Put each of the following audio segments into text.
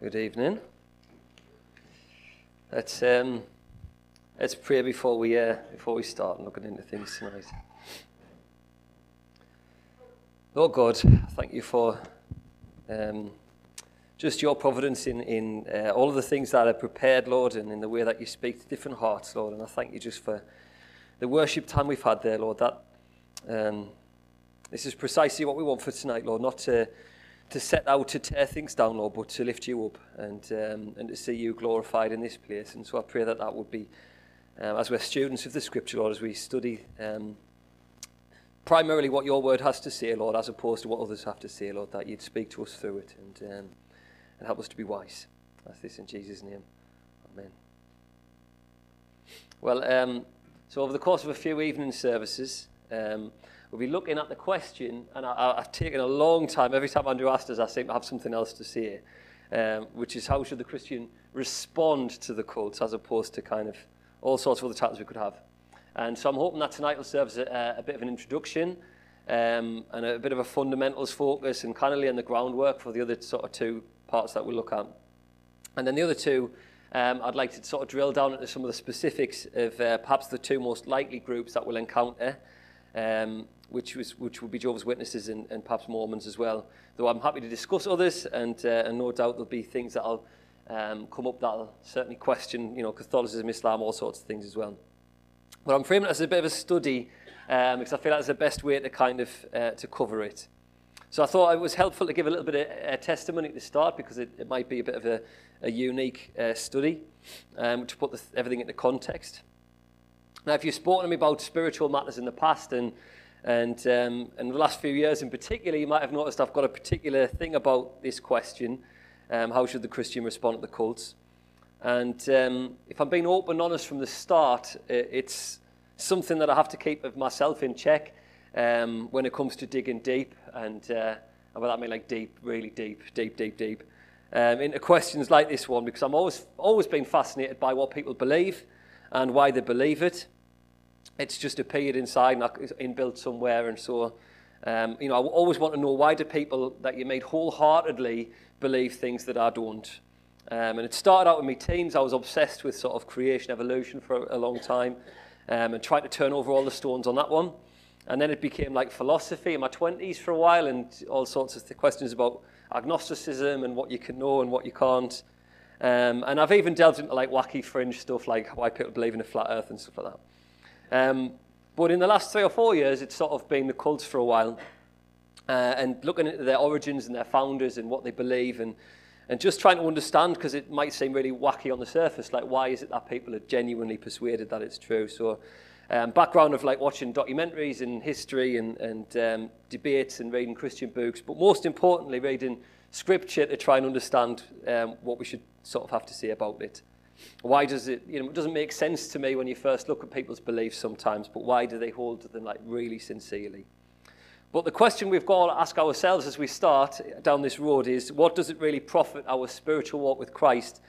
Good evening. Let's um, let's pray before we uh, before we start looking into things tonight. Lord God, thank you for um, just your providence in in uh, all of the things that are prepared, Lord, and in the way that you speak to different hearts, Lord. And I thank you just for the worship time we've had there, Lord. That um, this is precisely what we want for tonight, Lord. Not to to set out to tear things down, Lord, but to lift you up and, um, and to see you glorified in this place. And so I pray that that would be, um, as we're students of the Scripture, Lord, as we study um, primarily what your word has to say, Lord, as opposed to what others have to say, Lord, that you'd speak to us through it and, um, and help us to be wise. That's this in Jesus' name. Amen. Well, um, so over the course of a few evening services, um, we'll be looking at the question, and I, have taken a long time. Every time Andrew asked us, I seem to have something else to say, um, which is how should the Christian respond to the cults as opposed to kind of all sorts of other titles we could have. And so I'm hoping that tonight will serve as a, a bit of an introduction um, and a bit of a fundamentals focus and kind of laying the groundwork for the other sort of two parts that we'll look at. And then the other two, um, I'd like to sort of drill down into some of the specifics of uh, perhaps the two most likely groups that we'll encounter um, which, was, which would be Jehovah's Witnesses and, and perhaps Mormons as well. Though I'm happy to discuss others, and, uh, and no doubt there'll be things that'll um, come up that'll certainly question, you know, Catholicism, Islam, all sorts of things as well. But I'm framing it as a bit of a study um, because I feel that's the best way to kind of uh, to cover it. So I thought it was helpful to give a little bit of uh, testimony to start because it, it might be a bit of a, a unique uh, study um, to put the, everything into context. Now, if you've spoken to me about spiritual matters in the past and and um, in the last few years in particular, you might have noticed I've got a particular thing about this question um, how should the Christian respond to the cults? And um, if I'm being open and honest from the start, it's something that I have to keep myself in check um, when it comes to digging deep. And uh, by that mean like deep, really deep, deep, deep, deep, um, into questions like this one, because I'm always, always been fascinated by what people believe and why they believe it it's just appeared inside and inbuilt somewhere. And so, um, you know, I always want to know why do people that you meet wholeheartedly believe things that I don't. Um, and it started out in my teens. I was obsessed with sort of creation, evolution for a, a long time, um, and tried to turn over all the stones on that one. And then it became like philosophy in my 20s for a while, and all sorts of questions about agnosticism and what you can know and what you can't. Um, and I've even delved into like wacky fringe stuff, like why people believe in a flat Earth and stuff like that. Um, but in the last three or four years, it's sort of been the cults for a while. Uh, and looking into their origins and their founders and what they believe and, and just trying to understand because it might seem really wacky on the surface like why is it that people are genuinely persuaded that it's true so um, background of like watching documentaries and history and, and um, debates and reading christian books but most importantly reading scripture to try and understand um, what we should sort of have to say about it why does it, you know, it doesn't make sense to me when you first look at people's beliefs sometimes, but why do they hold to them like really sincerely? But the question we've got to ask ourselves as we start down this road is what does it really profit our spiritual walk with Christ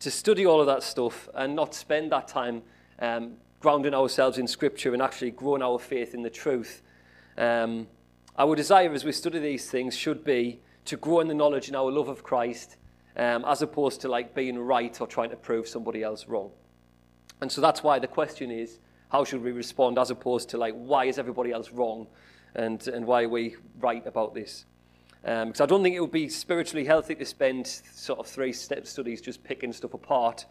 to study all of that stuff and not spend that time um, grounding ourselves in Scripture and actually growing our faith in the truth? Um, our desire as we study these things should be to grow in the knowledge and our love of Christ um, as opposed to like being right or trying to prove somebody else wrong. And so that's why the question is, how should we respond as opposed to like, why is everybody else wrong and, and why are we right about this? Um, because I don't think it would be spiritually healthy to spend sort of three step studies just picking stuff apart.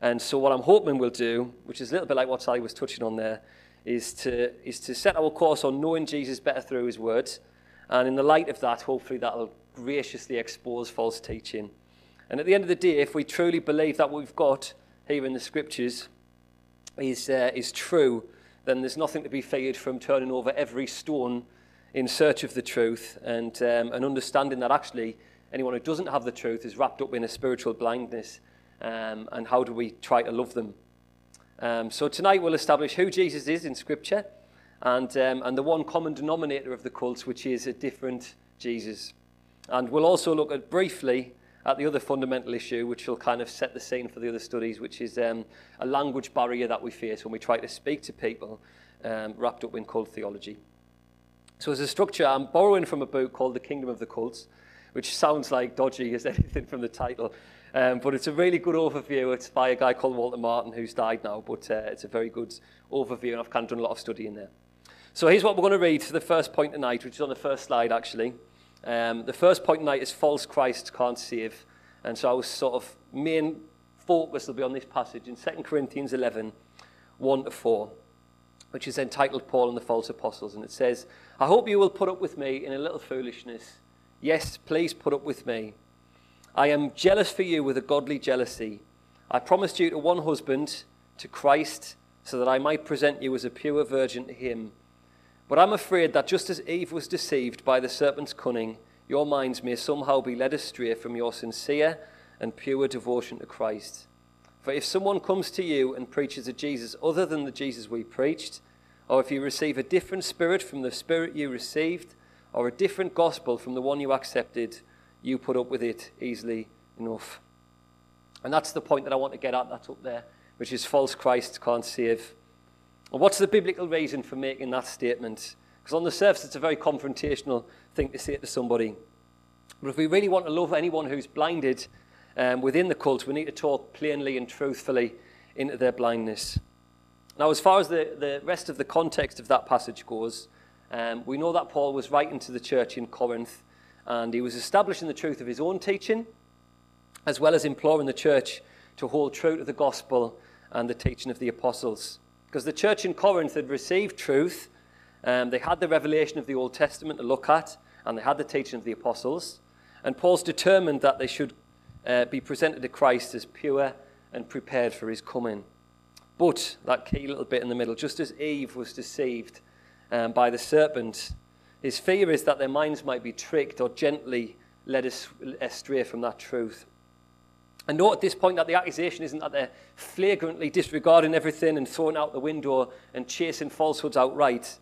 And so what I'm hoping we'll do, which is a little bit like what Sally was touching on there, is to, is to set our course on knowing Jesus better through his words. And in the light of that, hopefully that'll graciously expose false teaching and at the end of the day, if we truly believe that what we've got here in the scriptures is, uh, is true, then there's nothing to be feared from turning over every stone in search of the truth and, um, and understanding that actually anyone who doesn't have the truth is wrapped up in a spiritual blindness. Um, and how do we try to love them? Um, so tonight we'll establish who Jesus is in Scripture and, um, and the one common denominator of the cults, which is a different Jesus. And we'll also look at briefly at the other fundamental issue, which will kind of set the scene for the other studies, which is um, a language barrier that we face when we try to speak to people um, wrapped up in cult theology. So as a structure, I'm borrowing from a book called The Kingdom of the Cults, which sounds like dodgy as anything from the title. Um, but it's a really good overview. It's by a guy called Walter Martin, who's died now, but uh, it's a very good overview, and I've kind of done a lot of study in there. So here's what we're going to read for the first point tonight, which is on the first slide, actually. Um, the first point tonight is false Christ can't save. And so our sort of main focus will be on this passage in 2 Corinthians 11, 1 to 4, which is entitled Paul and the False Apostles. And it says, I hope you will put up with me in a little foolishness. Yes, please put up with me. I am jealous for you with a godly jealousy. I promised you to one husband, to Christ, so that I might present you as a pure virgin to him. But I'm afraid that just as Eve was deceived by the serpent's cunning, your minds may somehow be led astray from your sincere and pure devotion to Christ. For if someone comes to you and preaches a Jesus other than the Jesus we preached, or if you receive a different spirit from the spirit you received, or a different gospel from the one you accepted, you put up with it easily enough. And that's the point that I want to get at. That's up there, which is false Christ can't save. And what's the biblical reason for making that statement? Because on the surface, it's a very confrontational thing to say to somebody. But if we really want to love anyone who's blinded um, within the cult, we need to talk plainly and truthfully into their blindness. Now, as far as the, the rest of the context of that passage goes, um, we know that Paul was writing to the church in Corinth and he was establishing the truth of his own teaching, as well as imploring the church to hold true to the gospel and the teaching of the apostles. Because the church in Corinth had received truth, um, they had the revelation of the Old Testament to look at, and they had the teaching of the apostles. And Paul's determined that they should uh, be presented to Christ as pure and prepared for his coming. But that key little bit in the middle, just as Eve was deceived um, by the serpent, his fear is that their minds might be tricked or gently led astray from that truth. And note at this point that the accusation isn't that they're flagrantly disregarding everything and throwing out the window and chasing falsehoods outright.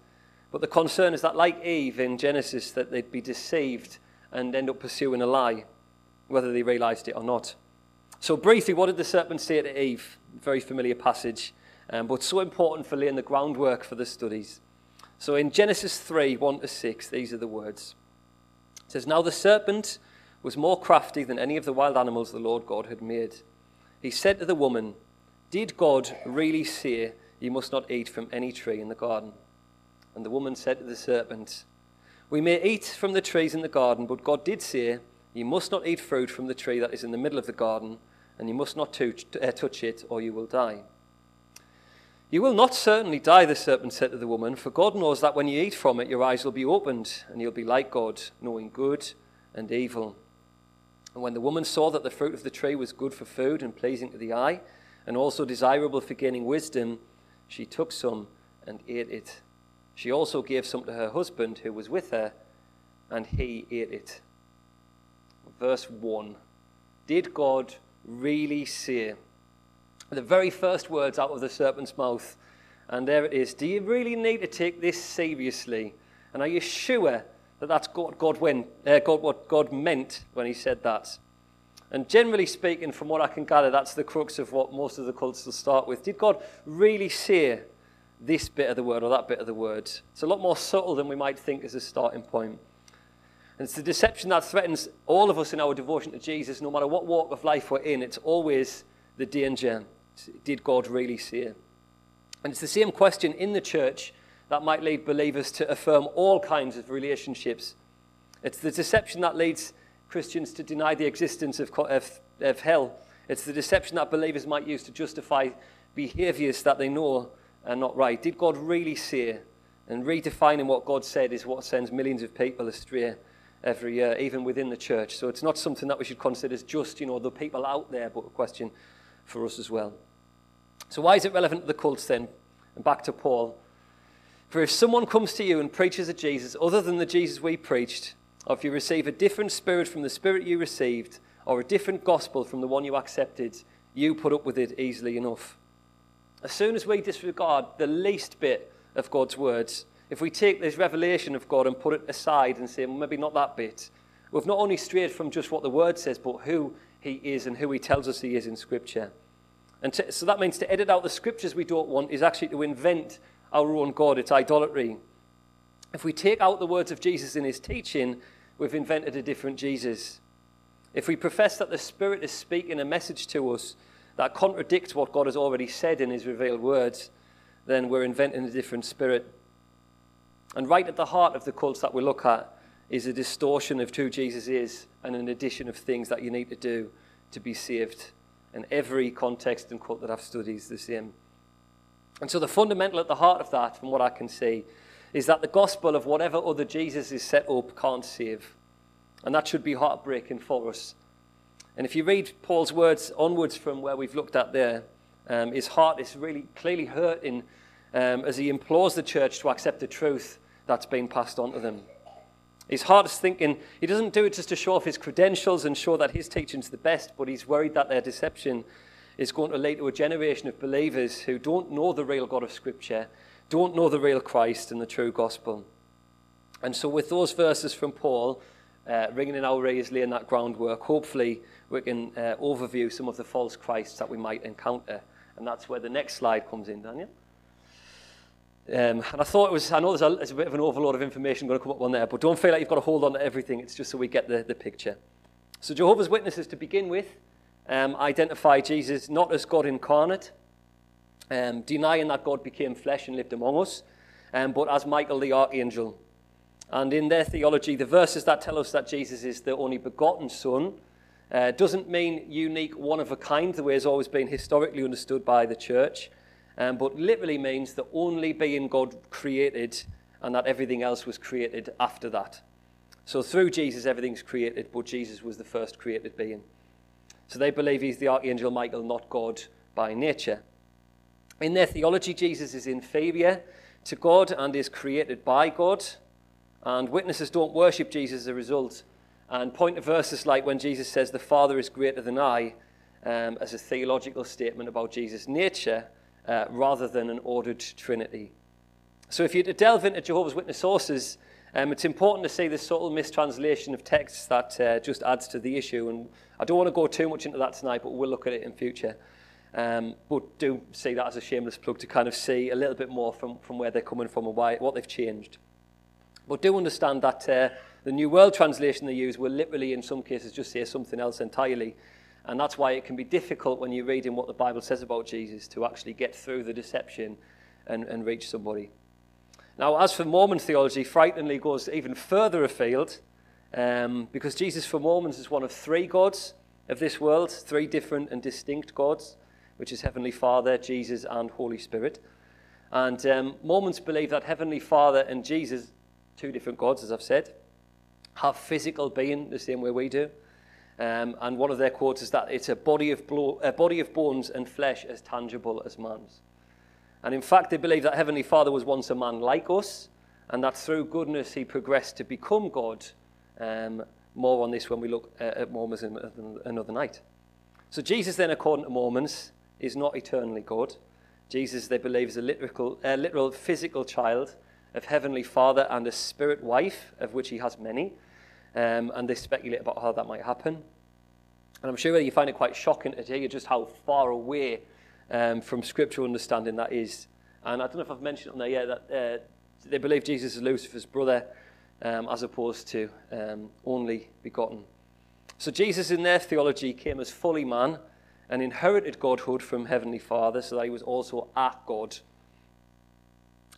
But the concern is that, like Eve in Genesis, that they'd be deceived and end up pursuing a lie, whether they realized it or not. So, briefly, what did the serpent say to Eve? Very familiar passage, um, but so important for laying the groundwork for the studies. So in Genesis 3 1 to 6, these are the words. It says, Now the serpent was more crafty than any of the wild animals the Lord God had made. He said to the woman, Did God really say you must not eat from any tree in the garden? And the woman said to the serpent, We may eat from the trees in the garden, but God did say, You must not eat fruit from the tree that is in the middle of the garden, and you must not uh, touch it, or you will die. You will not certainly die, the serpent said to the woman, for God knows that when you eat from it, your eyes will be opened, and you'll be like God, knowing good and evil. And when the woman saw that the fruit of the tree was good for food and pleasing to the eye, and also desirable for gaining wisdom, she took some and ate it. She also gave some to her husband who was with her, and he ate it. Verse 1 Did God really say? the very first words out of the serpent's mouth. And there it is. Do you really need to take this seriously? And are you sure that that's God, God, when, uh, God, what God meant when he said that? And generally speaking, from what I can gather, that's the crux of what most of the cults will start with. Did God really say this bit of the word or that bit of the word? It's a lot more subtle than we might think as a starting point. And it's the deception that threatens all of us in our devotion to Jesus, no matter what walk of life we're in. It's always the danger. Did God really see it? And it's the same question in the church that might lead believers to affirm all kinds of relationships. It's the deception that leads Christians to deny the existence of, of, of hell. It's the deception that believers might use to justify behaviors that they know are not right. Did God really say? And redefining what God said is what sends millions of people astray every year, even within the church. So it's not something that we should consider as just, you know, the people out there, but a question for us as well. So, why is it relevant to the cults then? And back to Paul. For if someone comes to you and preaches a Jesus other than the Jesus we preached, or if you receive a different spirit from the spirit you received, or a different gospel from the one you accepted, you put up with it easily enough. As soon as we disregard the least bit of God's words, if we take this revelation of God and put it aside and say, well, maybe not that bit, we've not only strayed from just what the word says, but who he is and who he tells us he is in Scripture. And to, so that means to edit out the Scriptures we don't want is actually to invent our own God. It's idolatry. If we take out the words of Jesus in his teaching, we've invented a different Jesus. If we profess that the Spirit is speaking a message to us that contradicts what God has already said in His revealed words, then we're inventing a different spirit. And right at the heart of the cults that we look at is a distortion of who Jesus is and an addition of things that you need to do to be saved. And every context and cult that I've studied is the same. And so the fundamental at the heart of that, from what I can see, is that the gospel of whatever other Jesus is set up can't save. And that should be heartbreaking for us. And if you read Paul's words onwards from where we've looked at there, um, his heart is really clearly hurting um, as he implores the church to accept the truth that's been passed on to them. His heart is thinking, he doesn't do it just to show off his credentials and show that his teaching's the best, but he's worried that their deception is going to lead to a generation of believers who don't know the real God of Scripture, don't know the real Christ and the true gospel. And so, with those verses from Paul uh, ringing in our ears, laying that groundwork, hopefully we can uh, overview some of the false Christs that we might encounter. And that's where the next slide comes in, Daniel. Um, and I thought it was, I know there's a, there's a, bit of an overload of information going to come up on there, but don't feel like you've got to hold on to everything. It's just so we get the, the picture. So Jehovah's Witnesses, to begin with, um, identify Jesus not as God incarnate, um, denying that God became flesh and lived among us, um, but as Michael the archangel. And in their theology, the verses that tell us that Jesus is the only begotten Son uh, doesn't mean unique, one of a kind, the way it's always been historically understood by the church, um, but literally means the only being God created and that everything else was created after that. So through Jesus, everything's created, but Jesus was the first created being. So they believe he's the archangel Michael, not God by nature. In their theology, Jesus is inferior to God and is created by God. And witnesses don't worship Jesus as a result and point to verses like when Jesus says, The Father is greater than I, um, as a theological statement about Jesus' nature, uh, rather than an ordered Trinity. So if you're to delve into Jehovah's Witness sources, Um, it's important to see this subtle mistranslation of texts that uh, just adds to the issue, and I don't want to go too much into that tonight, but we'll look at it in future. Um, but do see that as a shameless plug to kind of see a little bit more from, from where they're coming from and why, what they've changed. But do understand that uh, the New World Translation they use will literally, in some cases, just say something else entirely. And that's why it can be difficult when you're reading what the Bible says about Jesus to actually get through the deception and, and reach somebody. Now, as for Mormon theology, frighteningly goes even further afield um, because Jesus for Mormons is one of three gods of this world, three different and distinct gods, which is Heavenly Father, Jesus, and Holy Spirit. And um, Mormons believe that Heavenly Father and Jesus, two different gods, as I've said, have physical being the same way we do. Um, and one of their quotes is that it's a body, of blo- a body of bones and flesh as tangible as man's. And in fact, they believe that Heavenly Father was once a man like us, and that through goodness he progressed to become God. Um, more on this when we look at Mormons another night. So Jesus then, according to Mormons, is not eternally God. Jesus, they believe, is a literal, a literal physical child of Heavenly Father and a spirit wife, of which he has many. Um, and they speculate about how that might happen. And I'm sure you find it quite shocking to hear just how far away um, from scriptural understanding that is. And I don't know if I've mentioned on there yet that uh, they believe Jesus is Lucifer's brother um, as opposed to um, only begotten. So Jesus, in their theology, came as fully man and inherited godhood from Heavenly Father, so that he was also at God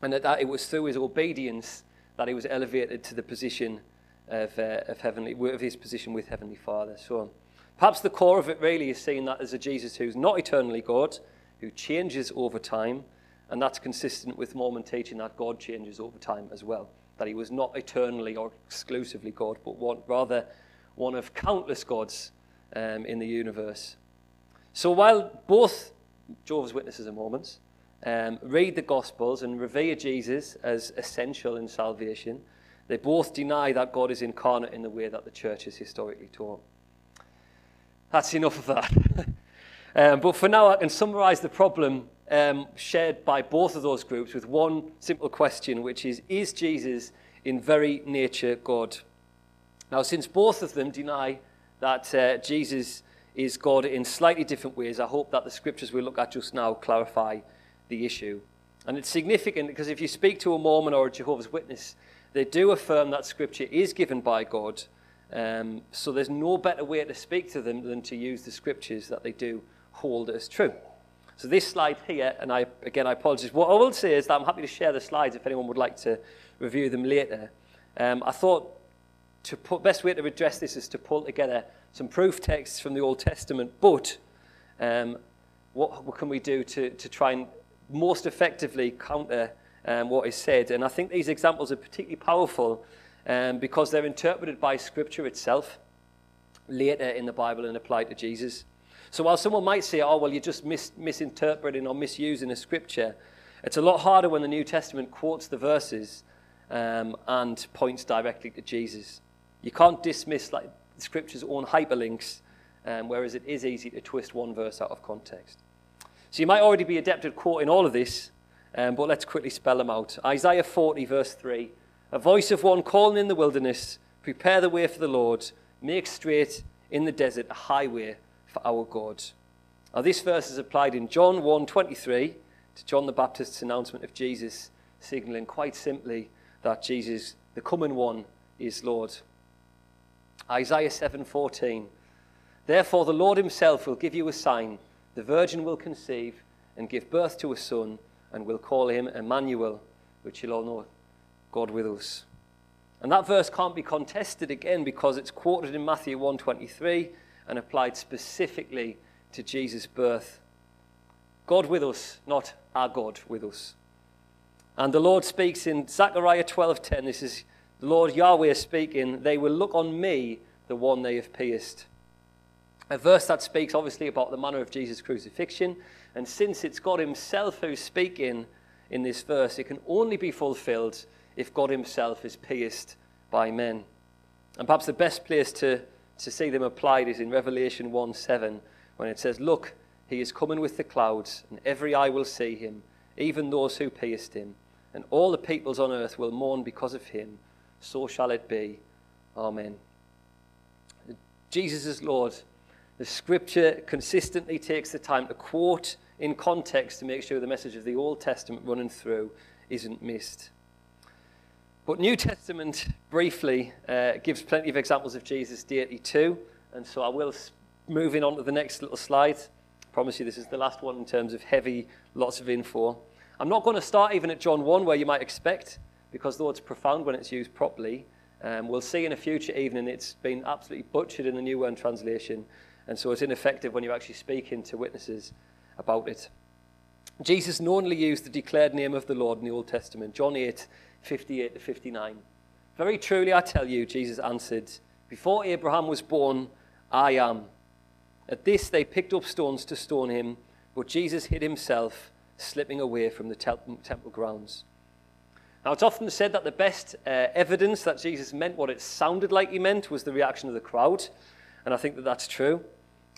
and that it was through his obedience that he was elevated to the position of, uh, of heavenly, of his position with Heavenly Father. So perhaps the core of it really is seeing that as a Jesus who's not eternally God, who changes over time, and that's consistent with Mormon teaching that God changes over time as well. That he was not eternally or exclusively God, but one, rather one of countless gods um, in the universe. So while both Jehovah's Witnesses and Mormons um, read the Gospels and revere Jesus as essential in salvation, they both deny that God is incarnate in the way that the church has historically taught. That's enough of that. um, but for now, I can summarize the problem um, shared by both of those groups with one simple question, which is Is Jesus in very nature God? Now, since both of them deny that uh, Jesus is God in slightly different ways, I hope that the scriptures we look at just now clarify the issue. And it's significant because if you speak to a Mormon or a Jehovah's Witness, they do affirm that Scripture is given by God. Um, so there's no better way to speak to them than to use the Scriptures that they do hold as true. So this slide here, and I again I apologize. What I will say is that I'm happy to share the slides if anyone would like to review them later. Um, I thought to put best way to address this is to pull together some proof texts from the Old Testament, but um, what, what can we do to, to try and most effectively counter um, what is said? And I think these examples are particularly powerful um, because they're interpreted by Scripture itself later in the Bible and applied to Jesus. So while someone might say, oh, well, you're just mis- misinterpreting or misusing a Scripture, it's a lot harder when the New Testament quotes the verses um, and points directly to Jesus. You can't dismiss like Scripture's own hyperlinks, um, whereas it is easy to twist one verse out of context. So you might already be adept at quoting all of this, um, but let's quickly spell them out. Isaiah 40, verse 3 A voice of one calling in the wilderness, prepare the way for the Lord, make straight in the desert a highway for our God. Now, this verse is applied in John 1 23 to John the Baptist's announcement of Jesus, signaling quite simply that Jesus, the coming one, is Lord. Isaiah 7:14 Therefore the Lord himself will give you a sign the virgin will conceive and give birth to a son and will call him Emmanuel which you'll all know God with us. And that verse can't be contested again because it's quoted in Matthew 1:23 and applied specifically to Jesus' birth. God with us, not our God with us. And the Lord speaks in Zechariah 12:10 this is the Lord Yahweh speaking, they will look on me, the one they have pierced. A verse that speaks obviously about the manner of Jesus' crucifixion. And since it's God Himself who's speaking in this verse, it can only be fulfilled if God Himself is pierced by men. And perhaps the best place to, to see them applied is in Revelation 1 7, when it says, Look, He is coming with the clouds, and every eye will see Him, even those who pierced Him. And all the peoples on earth will mourn because of Him so shall it be. Amen. Jesus is Lord. The scripture consistently takes the time to quote in context to make sure the message of the Old Testament running through isn't missed. But New Testament, briefly, uh, gives plenty of examples of Jesus' deity too. And so I will, moving on to the next little slide. I promise you this is the last one in terms of heavy, lots of info. I'm not going to start even at John 1, where you might expect because though it's profound when it's used properly, um, we'll see in a future evening it's been absolutely butchered in the New World Translation, and so it's ineffective when you're actually speaking to witnesses about it. Jesus knowingly used the declared name of the Lord in the Old Testament, John 8, 58 to 59. Very truly I tell you, Jesus answered, Before Abraham was born, I am. At this they picked up stones to stone him, but Jesus hid himself, slipping away from the temple grounds. Now, it's often said that the best uh, evidence that Jesus meant what it sounded like he meant was the reaction of the crowd, and I think that that's true.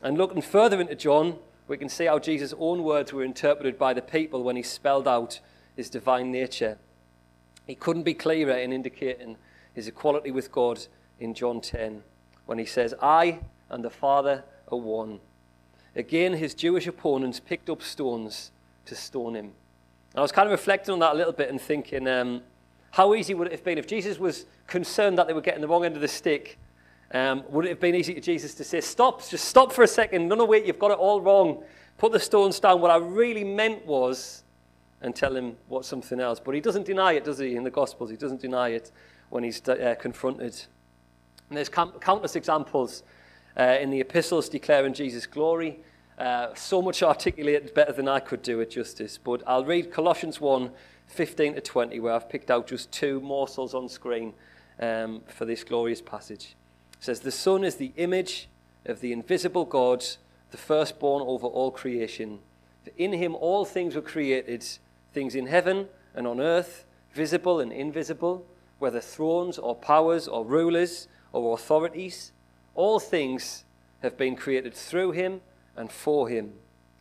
And looking further into John, we can see how Jesus' own words were interpreted by the people when he spelled out his divine nature. He couldn't be clearer in indicating his equality with God in John 10 when he says, I and the Father are one. Again, his Jewish opponents picked up stones to stone him. I was kind of reflecting on that a little bit and thinking, um, how easy would it have been if Jesus was concerned that they were getting the wrong end of the stick? Um, would it have been easy to Jesus to say, Stop, just stop for a second. No, no, wait, you've got it all wrong. Put the stones down. What I really meant was, and tell him what something else. But he doesn't deny it, does he, in the Gospels? He doesn't deny it when he's uh, confronted. And there's countless examples uh, in the epistles declaring Jesus' glory. Uh, so much articulated better than I could do it justice. But I'll read Colossians 1 15 to 20, where I've picked out just two morsels on screen um, for this glorious passage. It says, The Son is the image of the invisible God, the firstborn over all creation. For in him all things were created, things in heaven and on earth, visible and invisible, whether thrones or powers or rulers or authorities. All things have been created through him and for him.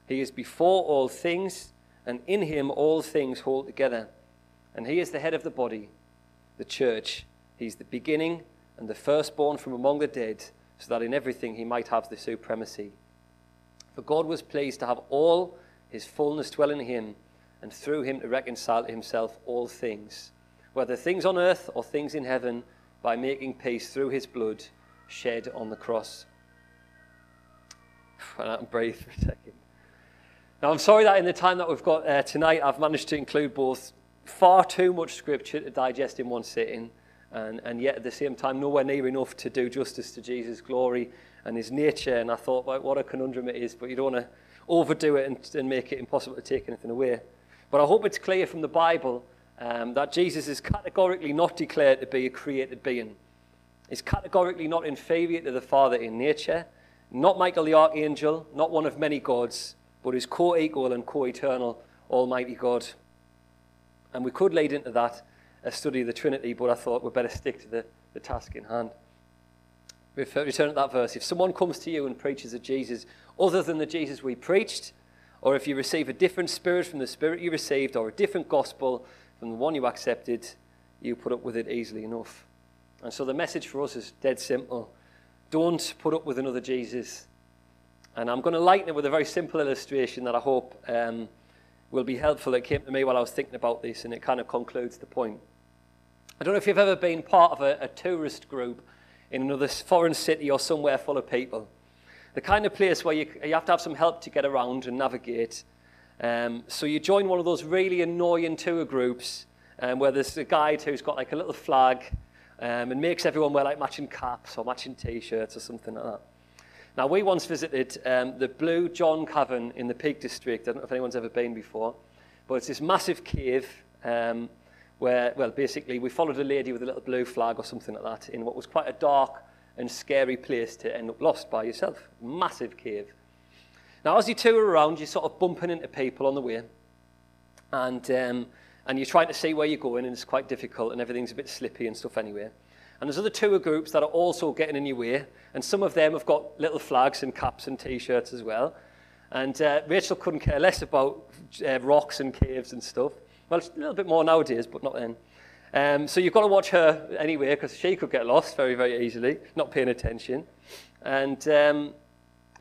He is before all things, and in him all things hold together. And he is the head of the body, the church. He's the beginning and the firstborn from among the dead, so that in everything he might have the supremacy. For God was pleased to have all his fullness dwell in him, and through him to reconcile to himself all things, whether things on earth or things in heaven, by making peace through his blood shed on the cross. And I can breathe for a second. Now, I'm sorry that in the time that we've got uh, tonight, I've managed to include both far too much scripture to digest in one sitting, and, and yet at the same time, nowhere near enough to do justice to Jesus' glory and his nature. And I thought, well, what a conundrum it is, but you don't want to overdo it and, and make it impossible to take anything away. But I hope it's clear from the Bible um, that Jesus is categorically not declared to be a created being. He's categorically not inferior to the Father in nature, not Michael the Archangel, not one of many gods, but is co equal and co eternal Almighty God. And we could lead into that a study of the Trinity, but I thought we'd better stick to the, the task in hand. Return to that verse. If someone comes to you and preaches a Jesus other than the Jesus we preached, or if you receive a different spirit from the spirit you received, or a different gospel from the one you accepted, you put up with it easily enough. And so the message for us is dead simple. Don't put up with another Jesus. And I'm going to lighten it with a very simple illustration that I hope um, will be helpful. It came to me while I was thinking about this, and it kind of concludes the point. I don't know if you've ever been part of a, a tourist group in another foreign city or somewhere full of people. The kind of place where you, you have to have some help to get around and navigate. Um, so you join one of those really annoying tour groups um, where there's a guide who's got like a little flag um, and makes everyone wear like matching caps or matching t-shirts or something like that. Now, we once visited um, the Blue John Cavern in the Peak District. I don't know if anyone's ever been before, but it's this massive cave um, where, well, basically we followed a lady with a little blue flag or something like that in what was quite a dark and scary place to end up lost by yourself. Massive cave. Now, as you tour around, you're sort of bumping into people on the way, and, um, and you're trying to see where you're going, and it's quite difficult, and everything's a bit slippy and stuff anyway. And there's other tour groups that are also getting in your way, and some of them have got little flags and caps and t-shirts as well. And uh, Rachel couldn't care less about uh, rocks and caves and stuff. Well, it's a little bit more nowadays, but not then. Um, so you've got to watch her anyway, because she could get lost very, very easily, not paying attention. And um,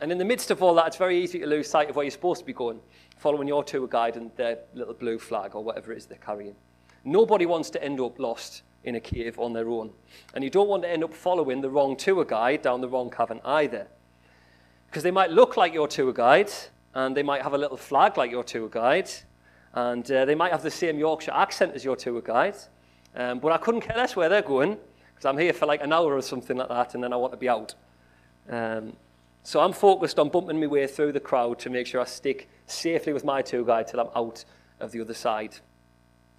and in the midst of all that, it's very easy to lose sight of where you're supposed to be going, following your tour guide and their little blue flag or whatever it is they're carrying. Nobody wants to end up lost in a cave on their own. And you don't want to end up following the wrong tour guide down the wrong cavern either. Because they might look like your tour guide, and they might have a little flag like your tour guide, and uh, they might have the same Yorkshire accent as your tour guide. Um, but I couldn't care less where they're going, because I'm here for like an hour or something like that, and then I want to be out. Um, so I'm focused on bumping my way through the crowd to make sure I stick safely with my tour guide till I'm out of the other side.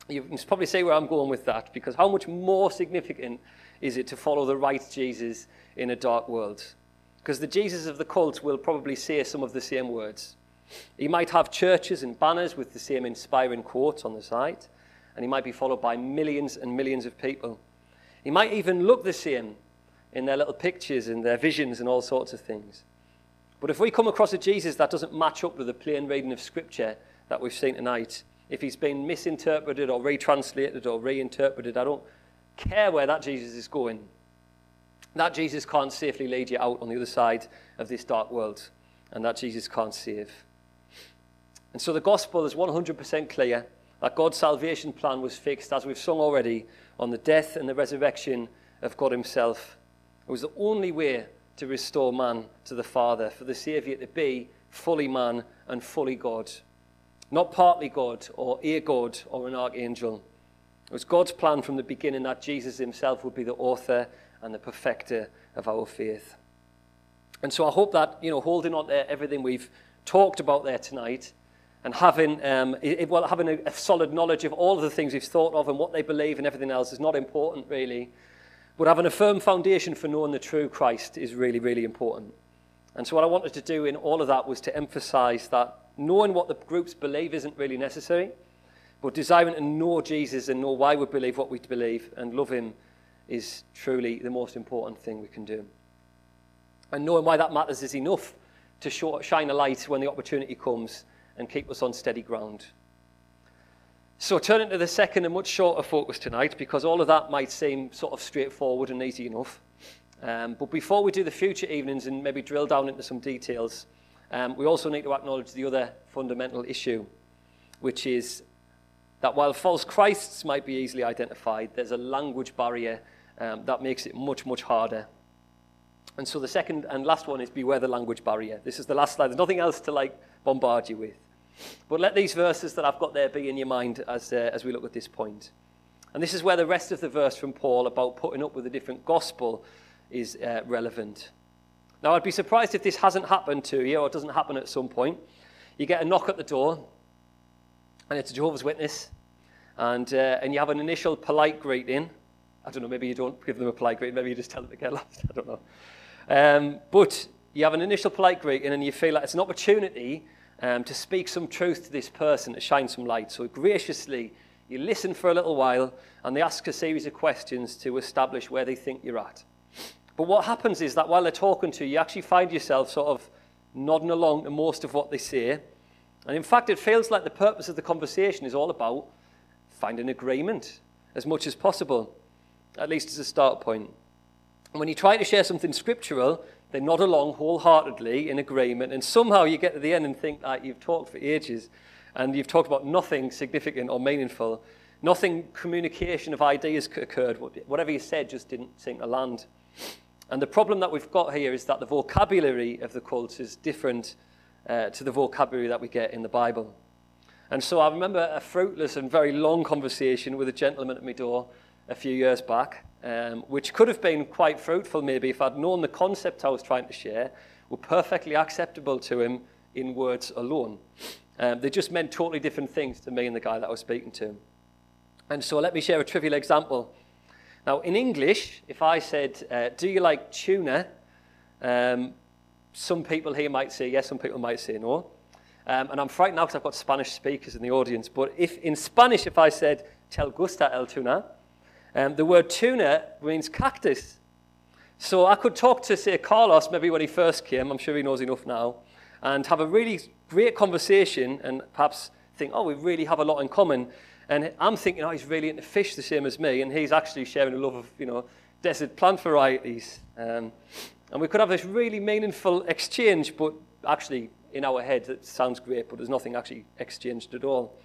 You can probably see where I'm going with that, because how much more significant is it to follow the right Jesus in a dark world? Because the Jesus of the cult will probably say some of the same words. He might have churches and banners with the same inspiring quotes on the side, and he might be followed by millions and millions of people. He might even look the same in their little pictures and their visions and all sorts of things. But if we come across a Jesus that doesn't match up with the plain reading of Scripture that we've seen tonight, if he's been misinterpreted or retranslated or reinterpreted, I don't care where that Jesus is going. That Jesus can't safely lead you out on the other side of this dark world, and that Jesus can't save. And so the gospel is 100% clear that God's salvation plan was fixed, as we've sung already, on the death and the resurrection of God Himself. It was the only way to restore man to the Father, for the Saviour to be fully man and fully God. Not partly God or a God or an archangel. It was God's plan from the beginning that Jesus himself would be the author and the perfecter of our faith. And so I hope that, you know, holding on to everything we've talked about there tonight and having, um, it, well, having a, a solid knowledge of all of the things we've thought of and what they believe and everything else is not important, really. But having a firm foundation for knowing the true Christ is really, really important. And so, what I wanted to do in all of that was to emphasize that knowing what the groups believe isn't really necessary, but desiring to know Jesus and know why we believe what we believe and love Him is truly the most important thing we can do. And knowing why that matters is enough to shine a light when the opportunity comes and keep us on steady ground. So, turning to the second and much shorter focus tonight, because all of that might seem sort of straightforward and easy enough. Um, but before we do the future evenings and maybe drill down into some details, um, we also need to acknowledge the other fundamental issue, which is that while false Christs might be easily identified, there's a language barrier um, that makes it much, much harder. And so the second and last one is beware the language barrier. This is the last slide. There's nothing else to like bombard you with. But let these verses that I've got there be in your mind as, uh, as we look at this point. And this is where the rest of the verse from Paul about putting up with a different gospel is uh, relevant. Now, I'd be surprised if this hasn't happened to you or doesn't happen at some point. You get a knock at the door, and it's a Jehovah's Witness, and, uh, and you have an initial polite greeting. I don't know, maybe you don't give them a polite greeting, maybe you just tell them to get lost. I don't know. Um, but you have an initial polite greeting, and you feel like it's an opportunity um, to speak some truth to this person, to shine some light. So graciously, you listen for a little while, and they ask a series of questions to establish where they think you're at. But what happens is that while they're talking to you, you actually find yourself sort of nodding along to most of what they say. And in fact, it feels like the purpose of the conversation is all about finding agreement as much as possible, at least as a start point. And when you try to share something scriptural, they nod along wholeheartedly in agreement, and somehow you get to the end and think that you've talked for ages and you've talked about nothing significant or meaningful. Nothing communication of ideas occurred. Whatever you said just didn't seem to land. And the problem that we've got here is that the vocabulary of the cult is different uh, to the vocabulary that we get in the Bible. And so I remember a fruitless and very long conversation with a gentleman at my door a few years back, um, which could have been quite fruitful maybe if I'd known the concept I was trying to share were perfectly acceptable to him in words alone. Um, they just meant totally different things to me and the guy that I was speaking to. And so let me share a trivial example now, in English, if I said, uh, Do you like tuna? Um, some people here might say yes, some people might say no. Um, and I'm frightened now because I've got Spanish speakers in the audience. But if in Spanish, if I said, Tel gusta el tuna, um, the word tuna means cactus. So I could talk to, say, Carlos, maybe when he first came, I'm sure he knows enough now, and have a really great conversation and perhaps think, oh, we really have a lot in common. And I'm thinking, oh, he's really into fish the same as me, and he's actually sharing a love of, you know, desert plant varieties. Um, and we could have this really meaningful exchange, but actually, in our heads, it sounds great, but there's nothing actually exchanged at all.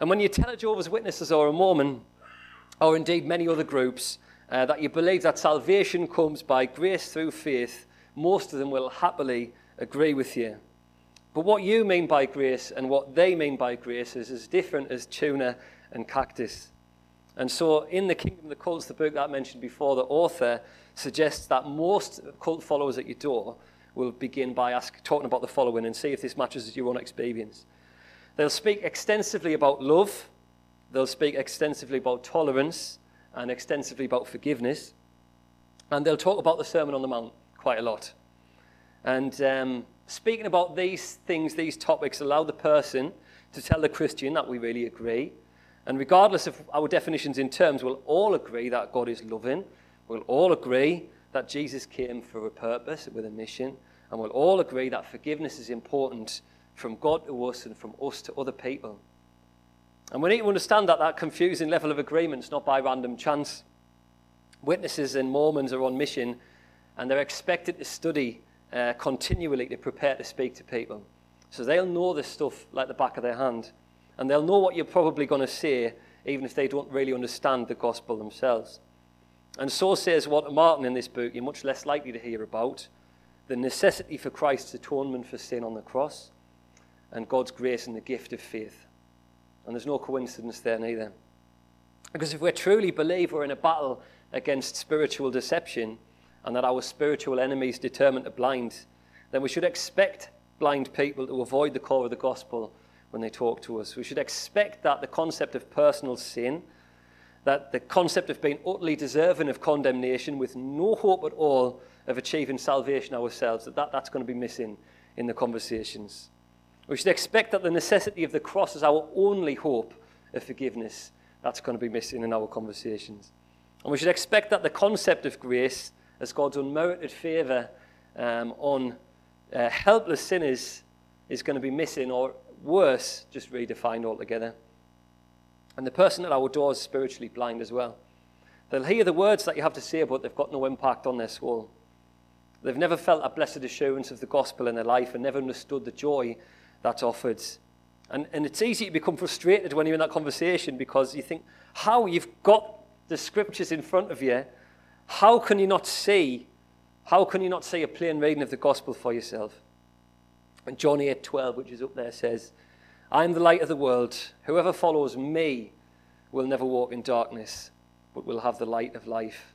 And when you tell a Jehovah's Witnesses or a Mormon, or indeed many other groups, uh, that you believe that salvation comes by grace through faith, most of them will happily agree with you. But what you mean by grace and what they mean by grace is as different as tuna and cactus. And so, in The Kingdom of the Cults, the book that I mentioned before, the author suggests that most cult followers at your door will begin by ask, talking about the following and see if this matches your own experience. They'll speak extensively about love, they'll speak extensively about tolerance, and extensively about forgiveness. And they'll talk about the Sermon on the Mount quite a lot. And um, speaking about these things, these topics, allow the person to tell the Christian that we really agree. And regardless of our definitions in terms, we'll all agree that God is loving. We'll all agree that Jesus came for a purpose, with a mission. And we'll all agree that forgiveness is important from God to us and from us to other people. And we need to understand that that confusing level of agreement is not by random chance. Witnesses and Mormons are on mission, and they're expected to study uh, continually to prepare to speak to people. So they'll know this stuff like the back of their hand. And they'll know what you're probably going to say, even if they don't really understand the gospel themselves. And so says Walter Martin in this book, you're much less likely to hear about the necessity for Christ's atonement for sin on the cross and God's grace and the gift of faith. And there's no coincidence there neither. Because if we truly believe we're in a battle against spiritual deception, and that our spiritual enemies determined to blind, then we should expect blind people to avoid the core of the gospel when they talk to us. We should expect that the concept of personal sin, that the concept of being utterly deserving of condemnation with no hope at all of achieving salvation ourselves, that, that that's going to be missing in the conversations. We should expect that the necessity of the cross is our only hope of forgiveness. That's going to be missing in our conversations. And we should expect that the concept of grace as God's unmerited favour um, on uh, helpless sinners is going to be missing, or worse, just redefined altogether. And the person at our door is spiritually blind as well. They'll hear the words that you have to say, but they've got no impact on their soul. They've never felt a blessed assurance of the gospel in their life and never understood the joy that's offered. And, and it's easy to become frustrated when you're in that conversation because you think, how you've got the scriptures in front of you, how can you not see, how can you not see a plain reading of the gospel for yourself? And John 8 12, which is up there, says, I am the light of the world. Whoever follows me will never walk in darkness, but will have the light of life.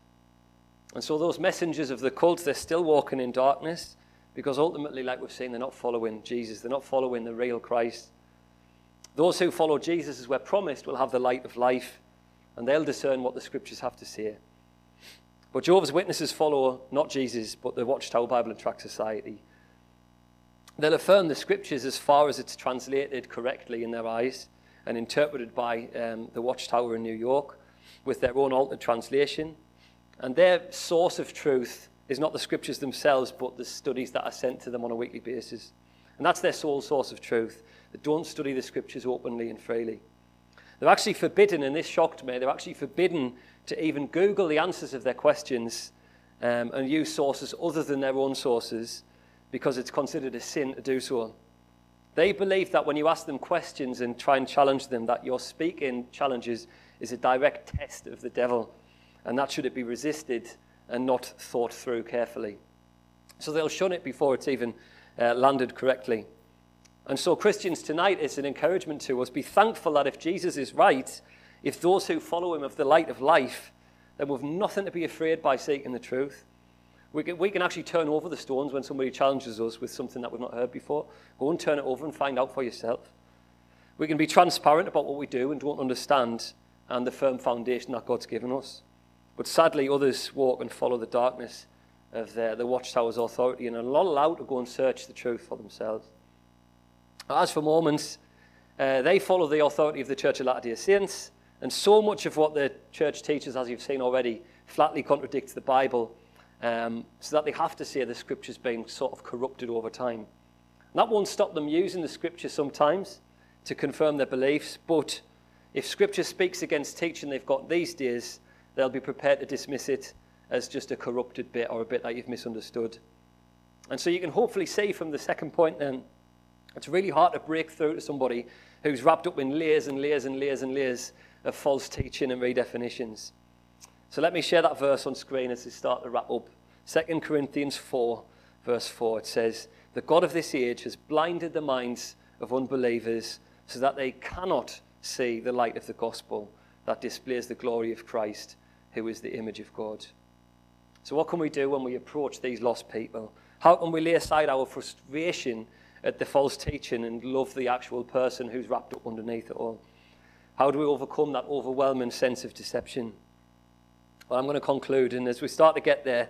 And so those messengers of the cult, they're still walking in darkness because ultimately, like we've seen, they're not following Jesus. They're not following the real Christ. Those who follow Jesus, as we're promised, will have the light of life and they'll discern what the scriptures have to say. But Jehovah's Witnesses follow not Jesus, but the Watchtower Bible and Tract Society. They'll affirm the scriptures as far as it's translated correctly in their eyes and interpreted by um, the Watchtower in New York with their own altered translation. And their source of truth is not the scriptures themselves, but the studies that are sent to them on a weekly basis. And that's their sole source of truth. They don't study the scriptures openly and freely. They're actually forbidden, and this shocked me, they're actually forbidden to even Google the answers of their questions um, and use sources other than their own sources because it's considered a sin to do so. They believe that when you ask them questions and try and challenge them, that your speaking challenges is a direct test of the devil, and that should it be resisted and not thought through carefully. So they'll shun it before it's even uh, landed correctly. And so, Christians, tonight it's an encouragement to us. Be thankful that if Jesus is right, if those who follow him have the light of life, then we've nothing to be afraid by seeking the truth. We can, we can actually turn over the stones when somebody challenges us with something that we've not heard before. Go and turn it over and find out for yourself. We can be transparent about what we do and don't understand and the firm foundation that God's given us. But sadly, others walk and follow the darkness of the, the Watchtower's authority and are not allowed to go and search the truth for themselves. As for Mormons, uh, they follow the authority of the Church of Latter day Saints, and so much of what the church teaches, as you've seen already, flatly contradicts the Bible um, so that they have to say the scripture's being sort of corrupted over time. And that won't stop them using the scripture sometimes to confirm their beliefs, but if scripture speaks against teaching they've got these days, they'll be prepared to dismiss it as just a corrupted bit or a bit that you've misunderstood. And so you can hopefully see from the second point then, it's really hard to break through to somebody who's wrapped up in layers and layers and layers and layers of false teaching and redefinitions. So let me share that verse on screen as we start to wrap up. 2 Corinthians 4, verse 4, it says, The God of this age has blinded the minds of unbelievers so that they cannot see the light of the gospel that displays the glory of Christ, who is the image of God. So, what can we do when we approach these lost people? How can we lay aside our frustration at the false teaching and love the actual person who's wrapped up underneath it all? How do we overcome that overwhelming sense of deception? Well, I'm going to conclude, and as we start to get there,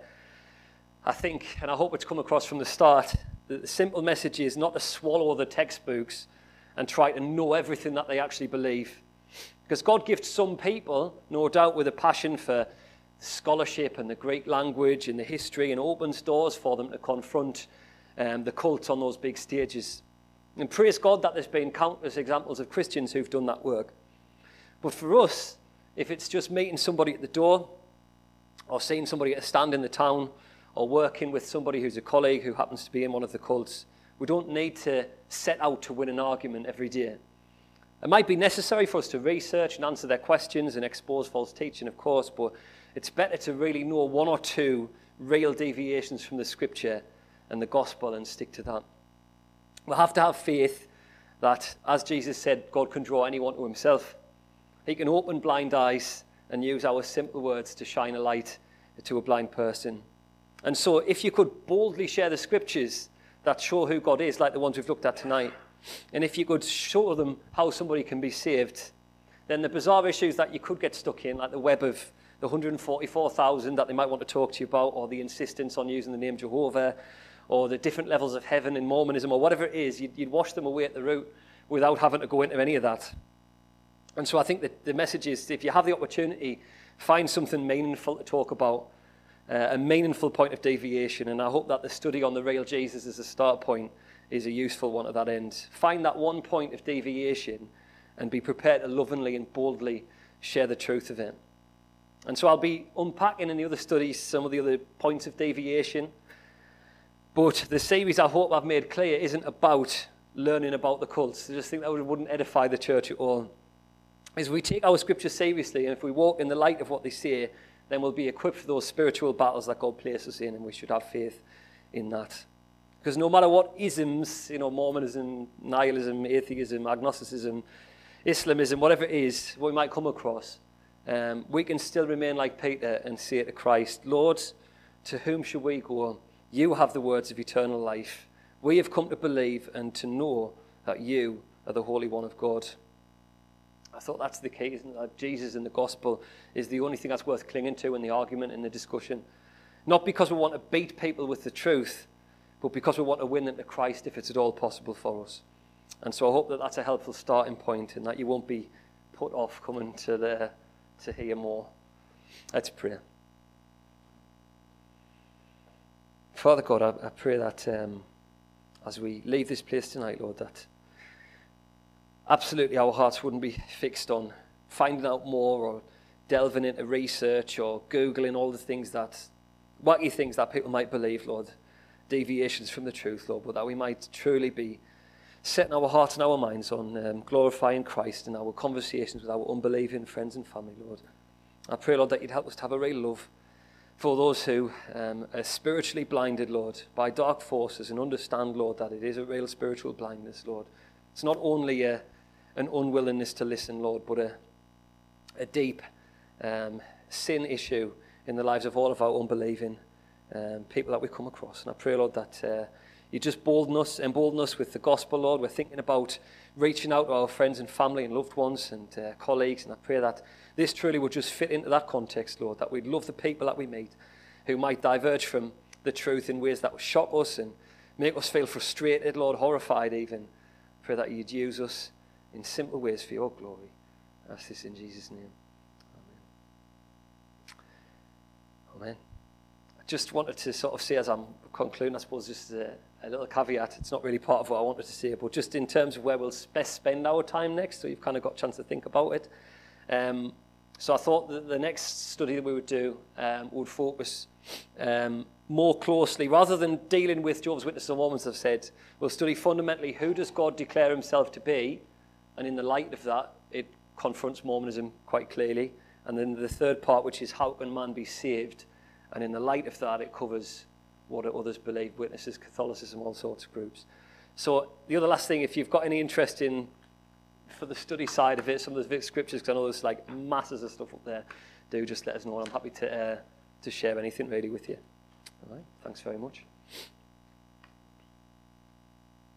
I think, and I hope it's come across from the start, that the simple message is not to swallow the textbooks and try to know everything that they actually believe. Because God gifts some people, no doubt, with a passion for scholarship and the Greek language and the history and opens doors for them to confront um, the cult on those big stages. And praise God that there's been countless examples of Christians who've done that work. But for us, if it's just meeting somebody at the door or seeing somebody at a stand in the town, or working with somebody who's a colleague who happens to be in one of the cults, we don't need to set out to win an argument every day. It might be necessary for us to research and answer their questions and expose false teaching, of course, but it's better to really know one or two real deviations from the scripture and the gospel and stick to that. We'll have to have faith that, as Jesus said, God can draw anyone to himself. He can open blind eyes and use our simple words to shine a light to a blind person. And so, if you could boldly share the scriptures that show who God is, like the ones we've looked at tonight, and if you could show them how somebody can be saved, then the bizarre issues that you could get stuck in, like the web of the 144,000 that they might want to talk to you about, or the insistence on using the name Jehovah, or the different levels of heaven in Mormonism, or whatever it is, you'd, you'd wash them away at the root without having to go into any of that. And so I think that the message is if you have the opportunity, find something meaningful to talk about, uh, a meaningful point of deviation. And I hope that the study on the real Jesus is a start point is a useful one at that end. Find that one point of deviation and be prepared to lovingly and boldly share the truth of it. And so I'll be unpacking in the other studies some of the other points of deviation. But the series I hope I've made clear isn't about learning about the cults. I just think that wouldn't edify the church at all. As we take our scripture seriously, and if we walk in the light of what they say, then we'll be equipped for those spiritual battles that God places us in, and we should have faith in that. Because no matter what isms, you know, Mormonism, nihilism, atheism, agnosticism, Islamism, whatever it is we might come across, um, we can still remain like Peter and say to Christ, Lord, to whom shall we go? You have the words of eternal life. We have come to believe and to know that you are the Holy One of God. I thought that's the case, that Jesus in the gospel is the only thing that's worth clinging to in the argument, in the discussion. Not because we want to beat people with the truth, but because we want to win them to Christ if it's at all possible for us. And so I hope that that's a helpful starting point and that you won't be put off coming to, the, to hear more. Let's pray. Father God, I, I pray that um, as we leave this place tonight, Lord, that absolutely our hearts wouldn't be fixed on finding out more or delving into research or Googling all the things that, wacky things that people might believe, Lord, deviations from the truth, Lord, but that we might truly be setting our hearts and our minds on um, glorifying Christ in our conversations with our unbelieving friends and family, Lord. I pray, Lord, that you'd help us to have a real love for those who um, are spiritually blinded, Lord, by dark forces and understand, Lord, that it is a real spiritual blindness, Lord. It's not only a, an unwillingness to listen, Lord, but a, a deep um, sin issue in the lives of all of our unbelieving um, people that we come across. And I pray, Lord, that uh, you just bolden us, embolden us with the gospel, Lord. We're thinking about reaching out to our friends and family and loved ones and uh, colleagues. And I pray that this truly would just fit into that context, Lord, that we'd love the people that we meet who might diverge from the truth in ways that would shock us and make us feel frustrated, Lord, horrified even. Pray that you'd use us in simple ways for your glory. I ask this in Jesus' name. Amen. Amen. just wanted to sort of say as I'm concluding, I suppose just a, a little caveat, it's not really part of what I wanted to say, but just in terms of where we'll best spend our time next, so you've kind of got a chance to think about it. Um, so I thought that the next study that we would do um, would focus um, more closely, rather than dealing with Jehovah's Witnesses and Mormons have said, we'll study fundamentally who does God declare himself to be, and in the light of that, it confronts Mormonism quite clearly. And then the third part, which is how can man be saved, and in the light of that, it covers what others believe, witnesses, Catholicism, all sorts of groups. So the other last thing, if you've got any interest in for the study side of it, some of the scriptures, because I know there's like masses of stuff up there, do just let us know. I'm happy to, uh, to share anything really with you. All right, thanks very much.